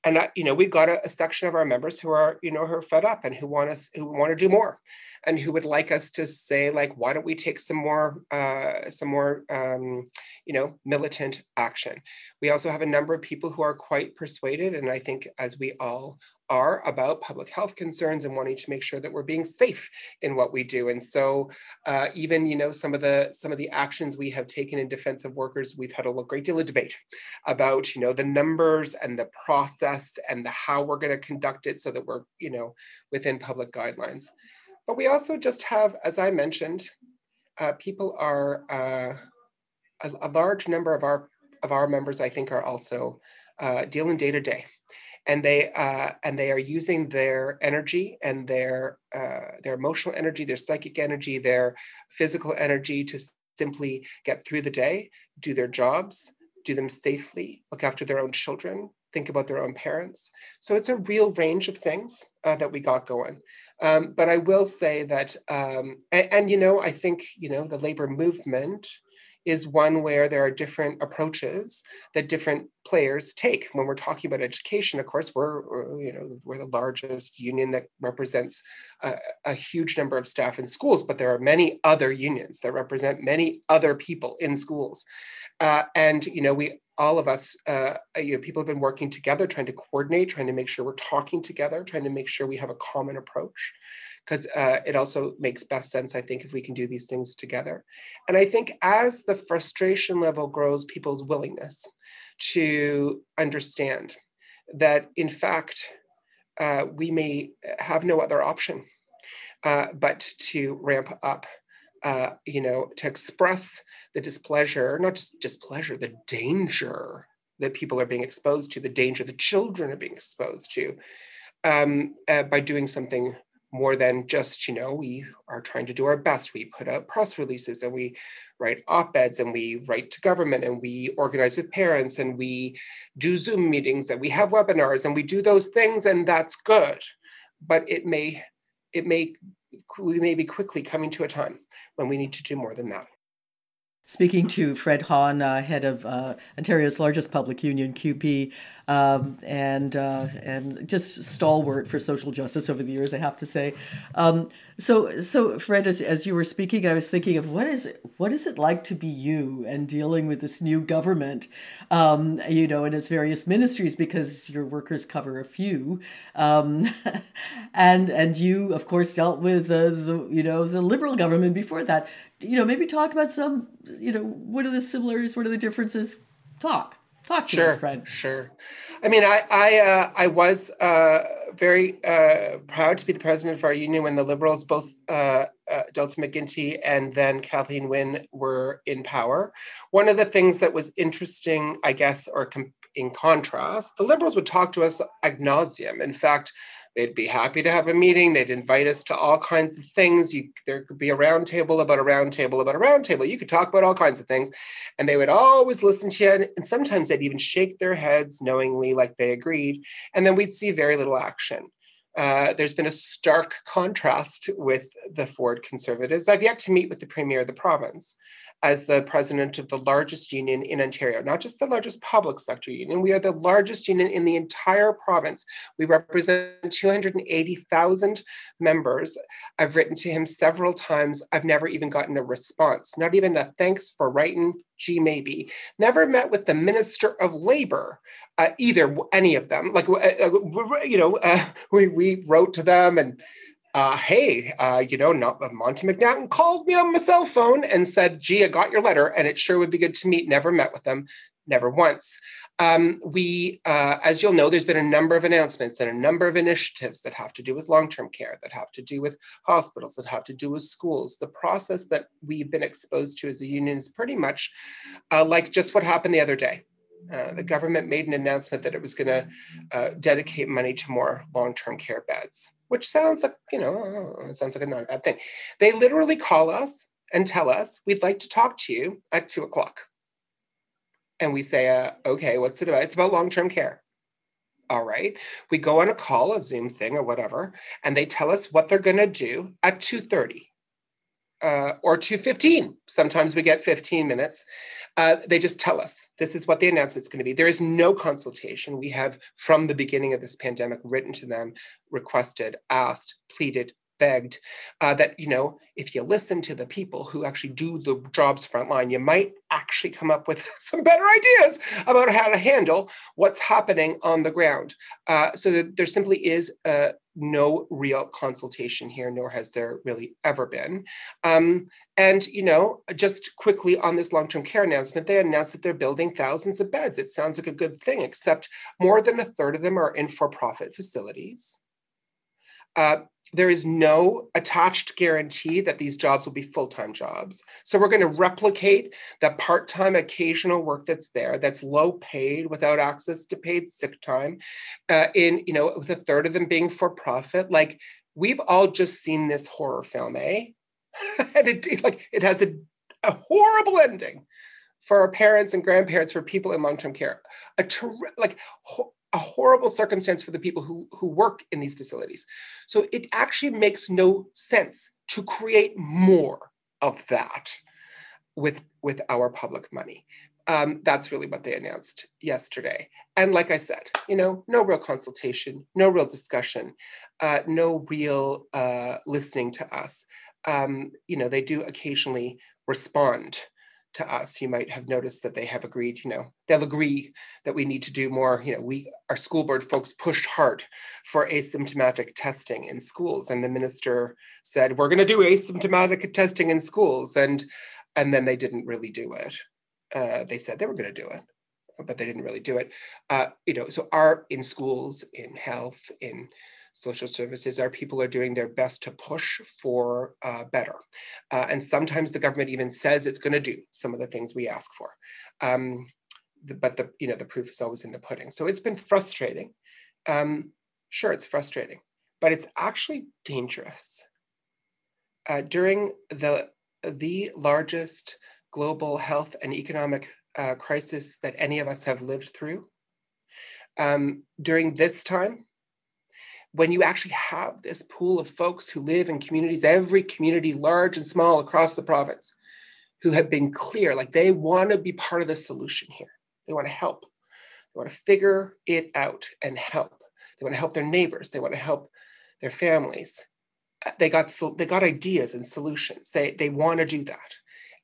And, uh, you know, we've got a, a, section of our members who are, you know, who are fed up and who want us, who want to do more and who would like us to say, like, why don't we take some more, uh, some more, um, you know, militant action. We also have a number of people who are quite persuaded. And I think as we all are about public health concerns and wanting to make sure that we're being safe in what we do. And so uh, even, you know, some of the some of the actions we have taken in defense of workers, we've had a great deal of debate about, you know, the numbers and the process and the how we're going to conduct it so that we're, you know, within public guidelines. But we also just have, as I mentioned, uh, people are uh, a, a, large number of our of our members, I think, are also uh, dealing day to day and they uh, and they are using their energy and their uh, their emotional energy, their psychic energy, their physical energy to simply get through the day, do their jobs, do them safely, look after their own children, think about their own parents. So it's a real range of things uh, that we got going. Um, but I will say that, um, and, and, you know, I think you know the labor movement is one where there are different approaches that different players take. When we're talking about education, of course, we're, you know we're the largest union that represents a, a, huge number of staff in schools, but there are many other unions that represent many other people in schools, uh, and you know we all of us, uh, you know, people have been working together, trying to coordinate, trying to make sure we're talking together, trying to make sure we have a common approach because uh, it also makes best sense, I think, if we can do these things together. And I think as the frustration level grows, people's willingness to understand that, in fact, uh, we may have no other option uh, but to ramp up. Uh, you know, to express the displeasure, not just displeasure, the danger that people are being exposed to, the danger the children are being exposed to, um, uh, by doing something more than just, you know, we are trying to do our best. We put out press releases and we write op eds and we write to government and we organize with parents and we do Zoom meetings and we have webinars and we do those things and that's good. But it may, it may, we may be quickly coming to a time when we need to do more than that. Speaking to Fred Hahn, uh, head of uh, Ontario's largest public union, CUPE, um, and uh, and just stalwart for social justice over the years, I have to say. Um, so, so Fred, as, as you were speaking, I was thinking of what is it, what is it like to be you and dealing with this new government, um, you know, and its various ministries because your workers cover a few, um, and and you of course dealt with the you know the liberal government before that. You know, maybe talk about some you know what are the similarities, what are the differences? Talk. Talk to sure, us, Fred. Sure. I mean, I I uh, I was uh, very uh, proud to be the president of our union when the Liberals, both uh, uh, Dalton McGuinty and then Kathleen Wynne, were in power. One of the things that was interesting, I guess, or com- in contrast, the Liberals would talk to us ad nauseum. In fact, They'd be happy to have a meeting. They'd invite us to all kinds of things. You, there could be a roundtable about a roundtable about a roundtable. You could talk about all kinds of things, and they would always listen to you. And sometimes they'd even shake their heads knowingly, like they agreed. And then we'd see very little action. Uh, there's been a stark contrast with the Ford Conservatives. I've yet to meet with the Premier of the province as the president of the largest union in Ontario, not just the largest public sector union. We are the largest union in the entire province. We represent 280,000 members. I've written to him several times. I've never even gotten a response, not even a thanks for writing, gee, maybe. Never met with the Minister of Labor, uh, either, any of them. Like, uh, uh you know, uh, we, we wrote to them and uh, hey, uh, you know, not, uh, Monte McNaughton called me on my cell phone and said, gee, I got your letter and it sure would be good to meet. Never met with them, never once. Um, we, uh, as you'll know, there's been a number of announcements and a number of initiatives that have to do with long-term care, that have to do with hospitals, that have to do with schools. The process that we've been exposed to as a union is pretty much uh, like just what happened the other day. Uh, the government made an announcement that it was going to uh, dedicate money to more long-term care beds, which sounds like you know sounds like a not a bad thing. They literally call us and tell us we'd like to talk to you at two o'clock, and we say, uh, "Okay, what's it about?" It's about long-term care. All right, we go on a call, a Zoom thing, or whatever, and they tell us what they're going to do at two thirty uh, or 215. Sometimes we get 15 minutes. Uh, they just tell us this is what the announcement is going to be. There is no consultation. We have, from the beginning of this pandemic, written to them, requested, asked, pleaded, begged uh, that you know if you listen to the people who actually do the jobs frontline you might actually come up with some better ideas about how to handle what's happening on the ground. Uh, so that there simply is uh, no real consultation here nor has there really ever been. Um, and you know just quickly on this long-term care announcement they announced that they're building thousands of beds. It sounds like a good thing except more than a third of them are in for-profit facilities uh, there is no attached guarantee that these jobs will be full-time jobs. So we're going to replicate the part-time occasional work that's there that's low paid without access to paid sick time uh, in you know with a third of them being for profit. Like we've all just seen this horror film eh? And it like it has a, a horrible ending for our parents and grandparents for people in long-term care. A ter- like ho- a horrible circumstance for the people who, who work in these facilities. So it actually makes no sense to create more of that with, with our public money. Um, that's really what they announced yesterday. And like I said, you know, no real consultation, no real discussion, uh, no real uh, listening to us. Um, you know, they do occasionally respond to us, you might have noticed that they have agreed, you know, they'll agree that we need to do more. You know, we, our school board folks pushed hard for asymptomatic testing in schools. And the minister said, we're going to do asymptomatic testing in schools. And, and then they didn't really do it. Uh, they said they were going to do it, but they didn't really do it. Uh, you know, so our in schools, in health, in social services, our people are doing their best to push for uh, better. Uh, and sometimes the government even says it's going to do some of the things we ask for. Um, the, but the you know the proof is always in the pudding. So it's been frustrating. Um, sure, it's frustrating, but it's actually dangerous. Uh, during the the largest global health and economic uh, crisis that any of us have lived through, um, during this time, when you actually have this pool of folks who live in communities, every community, large and small across the province, who have been clear, like they want to be part of the solution here. They want to help. They want to figure it out and help. They want to help their neighbors. They want to help their families. Uh, they got they got ideas and solutions. They they want to do that,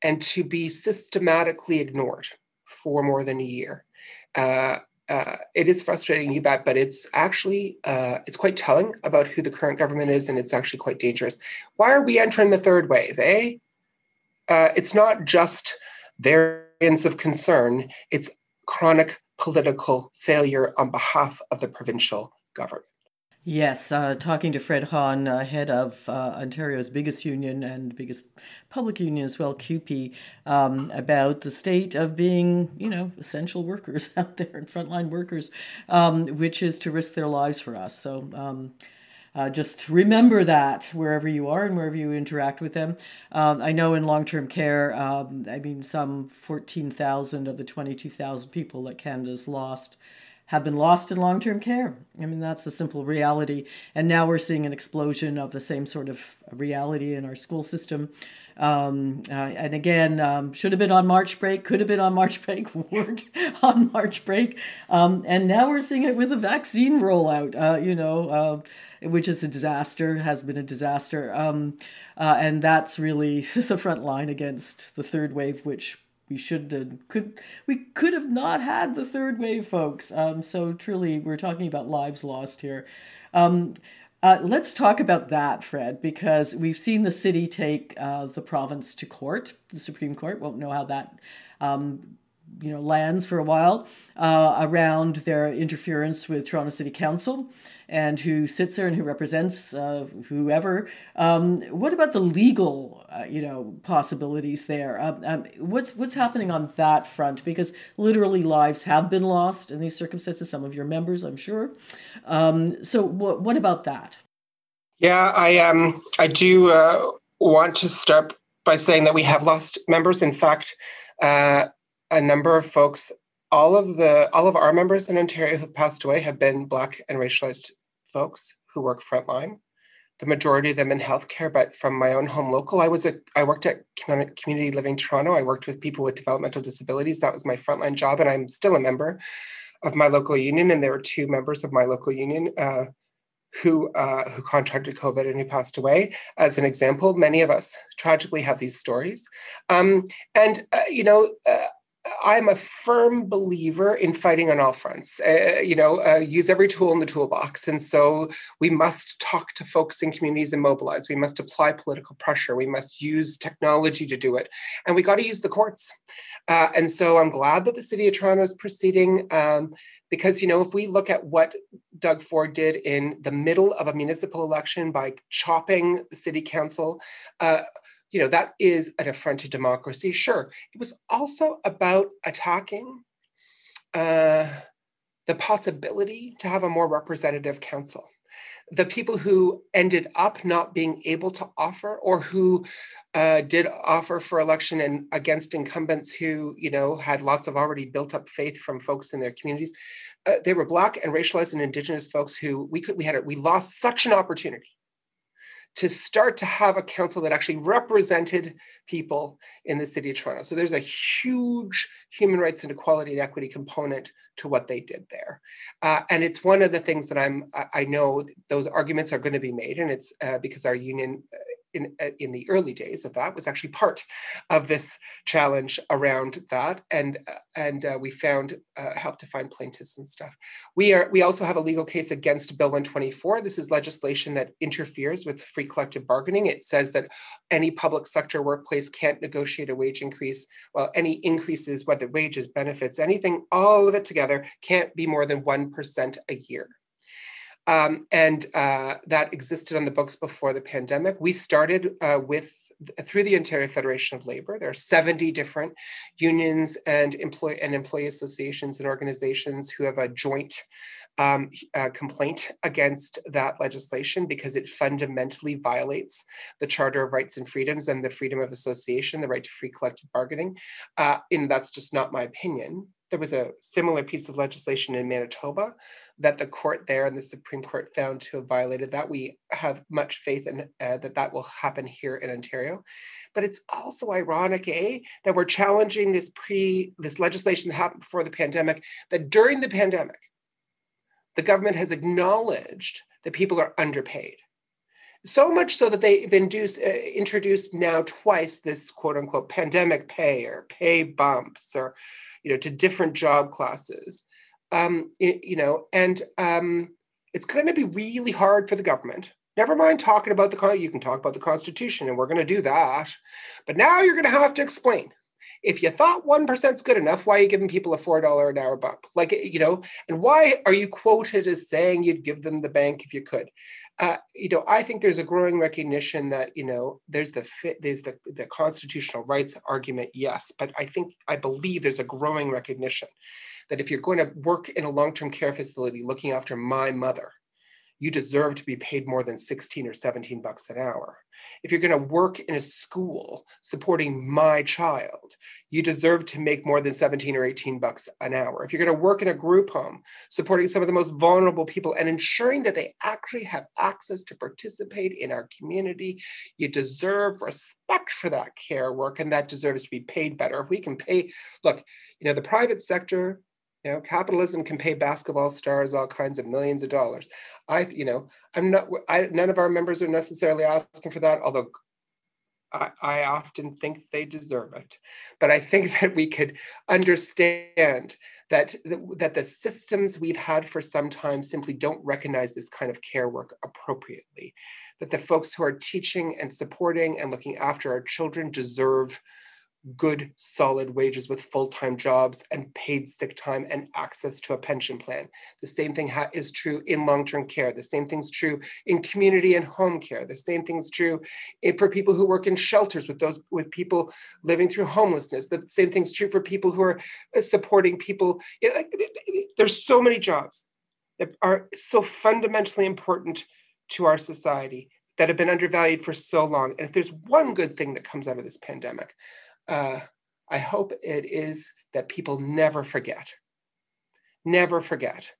and to be systematically ignored for more than a year uh, uh, it is frustrating, you bet, but it's actually uh, it's quite telling about who the current government is, and it's actually quite dangerous. Why are we entering the third wave? Eh? Uh, it's not just variants of concern; it's chronic political failure on behalf of the provincial government. Yes, uh, talking to Fred Hahn, uh, head of uh, Ontario's biggest union and biggest public union as well, CUPE, um, about the state of being, you know, essential workers out there and frontline workers, um, which is to risk their lives for us. So, um, uh, just remember that wherever you are and wherever you interact with them. Um, I know in long term care, um, I mean, some 14,000 of the 22,000 people that Canada's lost have been lost in long term care. I mean, that's the simple reality. And now we're seeing an explosion of the same sort of reality in our school system. Um, uh, and again, um, should have been on March break, could have been on March break, weren't on March break. Um, and now we're seeing it with the vaccine rollout, uh, you know, uh, which is a disaster, has been a disaster. Um, uh, and that's really the front line against the third wave, which we should have could we could have not had the third wave folks. Um, so truly we're talking about lives lost here. Um, uh, let's talk about that fred because we've seen the city take uh, the province to court. The supreme court won't know how that um, you know lands for a while uh, around their interference with toronto city council and who sits there and who represents uh, whoever. Um, what about the legal, uh, you know, possibilities there? Um, um, what's what's happening on that front? Because literally lives have been lost in these circumstances. Some of your members, I'm sure. Um, so what what about that? Yeah, I um I do uh, want to start by saying that we have lost members. In fact, uh, a number of folks all of the all of our members in Ontario who've passed away have been Black and racialized folks who work frontline. The majority of them in healthcare, but from my own home local, I was a I worked at Community Living Toronto. I worked with people with developmental disabilities. That was my frontline job, and I'm still a member of my local union. And there were two members of my local union uh, who uh, who contracted COVID and who passed away. As an example, many of us tragically have these stories, um, and uh, you know. Uh, I'm a firm believer in fighting on all fronts. Uh, you know, uh, use every tool in the toolbox. And so we must talk to folks in communities and mobilize. We must apply political pressure. We must use technology to do it. And we got to use the courts. Uh, and so I'm glad that the city of Toronto is proceeding. Um, because you know if we look at what doug ford did in the middle of a municipal election by chopping the city council uh, you know, that is an affront to democracy. Sure. It was also about attacking uh, the possibility to have a more representative council. The people who ended up not being able to offer or who uh, did offer for election and against incumbents who, you know, had lots of already built up faith from folks in their communities, uh, they were Black and racialized and Indigenous folks who we could, we had, we lost such an opportunity to start to have a council that actually represented people in the city of Toronto. So there's a huge human rights and equality and equity component to what they did there. Uh, and it's one of the things that I'm, I know those arguments are going to be made. And it's uh, because our union uh, in, uh, in the early days of that was actually part of this challenge around that. And uh, and uh, we found uh, helped to find plaintiffs and stuff. We are we also have a legal case against bill 124 this is legislation that interferes with free collective bargaining. It says that any public sector workplace can't negotiate a wage increase well any increases whether wages benefits anything all of it together can't be more than 1% a year um, and uh, that existed on the books before the pandemic. We started uh, with through the Ontario Federation of Labor. There are 70 different unions and employee and employee associations and organizations who have a joint um, uh, complaint against that legislation because it fundamentally violates the Charter of Rights and Freedoms and the freedom of association, the right to free collective bargaining. Uh, and that's just not my opinion. There was a similar piece of legislation in Manitoba that the court there and the Supreme Court found to have violated that. We have much faith in uh, that that will happen here in Ontario. But it's also ironic, eh, that we're challenging this pre this legislation that happened before the pandemic. That during the pandemic, the government has acknowledged that people are underpaid. So much so that they've induced, uh, introduced now twice this quote unquote pandemic pay or pay bumps or, you know, to different job classes um, it, you know, and um, it's going to be really hard for the government. Never mind talking about the you can talk about the Constitution, and we're going to do that. But now you're going to have to explain. If you thought one percent is good enough, why are you giving people a four dollar an hour bump? Like you know, and why are you quoted as saying you'd give them the bank if you could? Uh, you know, I think there's a growing recognition that you know there's the there's the the constitutional rights argument, yes, but I think I believe there's a growing recognition that if you're going to work in a long-term care facility looking after my mother, you deserve to be paid more than 16 or 17 bucks an hour. If you're going to work in a school supporting my child, you deserve to make more than 17 or 18 bucks an hour. If you're going to work in a group home supporting some of the most vulnerable people and ensuring that they actually have access to participate in our community, you deserve respect for that care work and that deserves to be paid better. If we can pay, look, you know, the private sector you know, capitalism can pay basketball stars all kinds of millions of dollars. I, you know, I'm not. I, none of our members are necessarily asking for that, although I, I often think they deserve it. But I think that we could understand that that the systems we've had for some time simply don't recognize this kind of care work appropriately. That the folks who are teaching and supporting and looking after our children deserve good, solid wages with full time jobs and paid sick time and access to a pension plan. The same thing ha- is true in long term care. The same thing's true in community and home care. The same thing's true for people who work in shelters with those with people living through homelessness. The same thing's true for people who are uh, supporting people. There's so many jobs that are so fundamentally important to our society that have been undervalued for so long. And if there's one good thing that comes out of this pandemic, uh, I hope it is that people never forget, never forget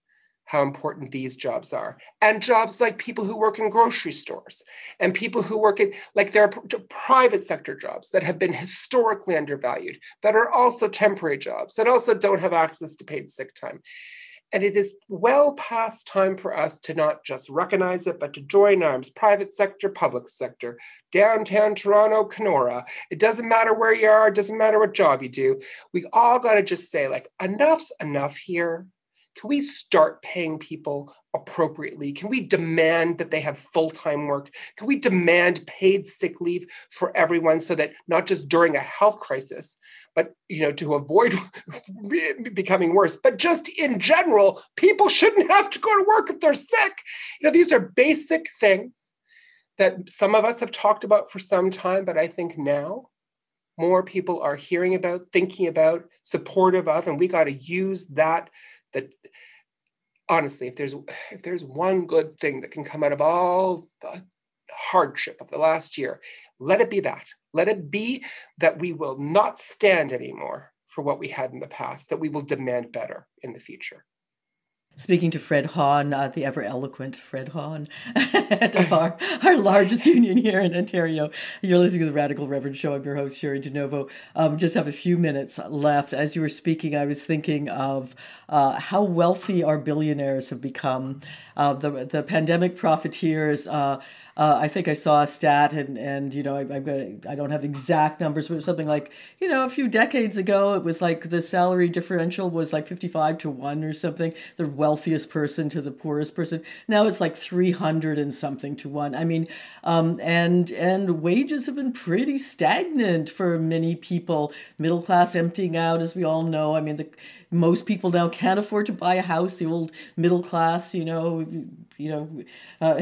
how important these jobs are. And jobs like people who work in grocery stores and people who work in, like there are private sector jobs that have been historically undervalued, that are also temporary jobs, that also don't have access to paid sick time. And it is well past time for us to not just recognize it, but to join arms, private sector, public sector, downtown Toronto, Kenora. It doesn't matter where you are, it doesn't matter what job you do. We all got to just say, like, enough's enough here. Can we start paying people appropriately? Can we demand that they have full time work? Can we demand paid sick leave for everyone so that not just during a health crisis, but you know to avoid becoming worse, but just in general, people shouldn't have to go to work if they're sick. You know, these are basic things that some of us have talked about for some time, but I think now more people are hearing about, thinking about, supportive of, and we got to use that that honestly, if there's if there's one good thing that can come out of all the hardship of the last year, let it be that. Let it be that we will not stand anymore for what we had in the past, that we will demand better in the future speaking to Fred Hahn, uh, the ever eloquent Fred Hahn, of our, our largest union here in Ontario. You're listening to the Radical Reverend Show. I'm your host, Cheri DiNovo. Um, just have a few minutes left. As you were speaking, I was thinking of uh, how wealthy our billionaires have become. Uh, the, the pandemic profiteers. Uh, uh, I think I saw a stat, and and you know I, I'm gonna, I don't have exact numbers, but something like you know a few decades ago it was like the salary differential was like 55 to one or something. The wealthiest person to the poorest person. Now it's like 300 and something to one. I mean, um, and and wages have been pretty stagnant for many people. Middle class emptying out, as we all know. I mean the most people now can't afford to buy a house. The old middle class, you know, you know, uh,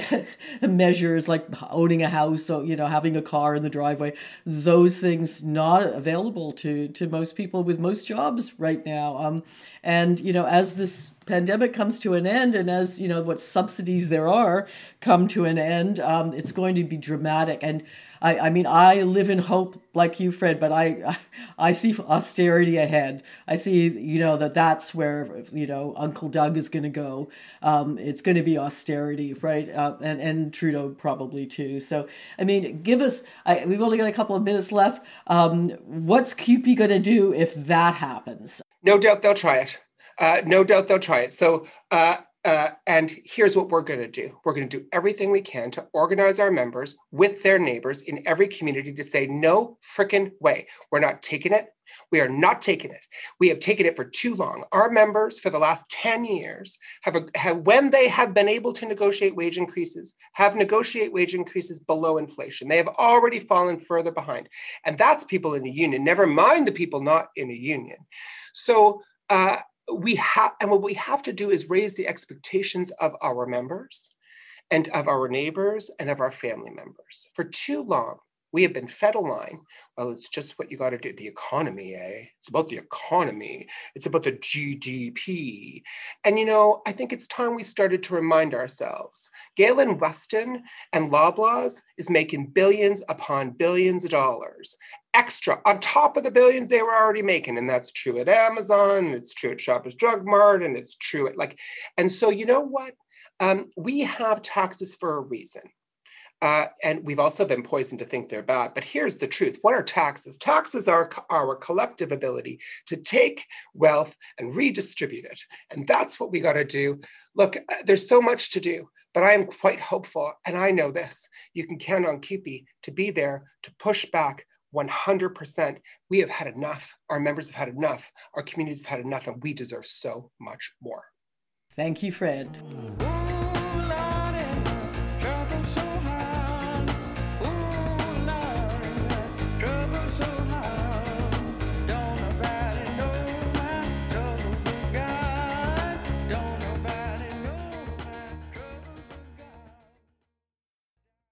measures like owning a house, so you know, having a car in the driveway. Those things not available to to most people with most jobs right now. Um, and you know, as this pandemic comes to an end, and as you know, what subsidies there are come to an end, um, it's going to be dramatic and I, I mean, I live in hope like you, Fred, but I, I see austerity ahead. I see, you know, that that's where, you know, Uncle Doug is going to go. Um, it's going to be austerity, right? Uh, and, and Trudeau probably too. So, I mean, give us, I, we've only got a couple of minutes left. Um, what's CUPE going to do if that happens? No doubt they'll try it. Uh, no doubt they'll try it. So, uh, uh, and here's what we're going to do we're going to do everything we can to organize our members with their neighbors in every community to say, no frickin' way. We're not taking it. We are not taking it. We have taken it for too long. Our members for the last 10 years have, a, have when they have been able to negotiate wage increases, have negotiate wage increases below inflation. They have already fallen further behind. And that's people in a union, never mind the people not in a union. So uh, we have and what we have to do is raise the expectations of our members and of our neighbors and of our family members. For too long We have been fed a line. Well, it's just what you got to do. The economy, eh? It's about the economy. It's about the GDP. And you know, I think it's time we started to remind ourselves. Galen Weston and Loblaws is making billions upon billions of dollars extra on top of the billions they were already making. And that's true at Amazon, it's true at Shoppers Drug Mart, and it's true at like, and so you know what? Um, we have taxes for a reason. Uh, and we've also been poisoned to think they're bad. But here's the truth what are taxes? Taxes are our collective ability to take wealth and redistribute it. And that's what we got to do. Look, uh, there's so much to do, but I am quite hopeful. And I know this you can count on CUPE to be there to push back 100%. We have had enough. Our members have had enough. Our communities have had enough, and we deserve so much more. Thank you, Fred.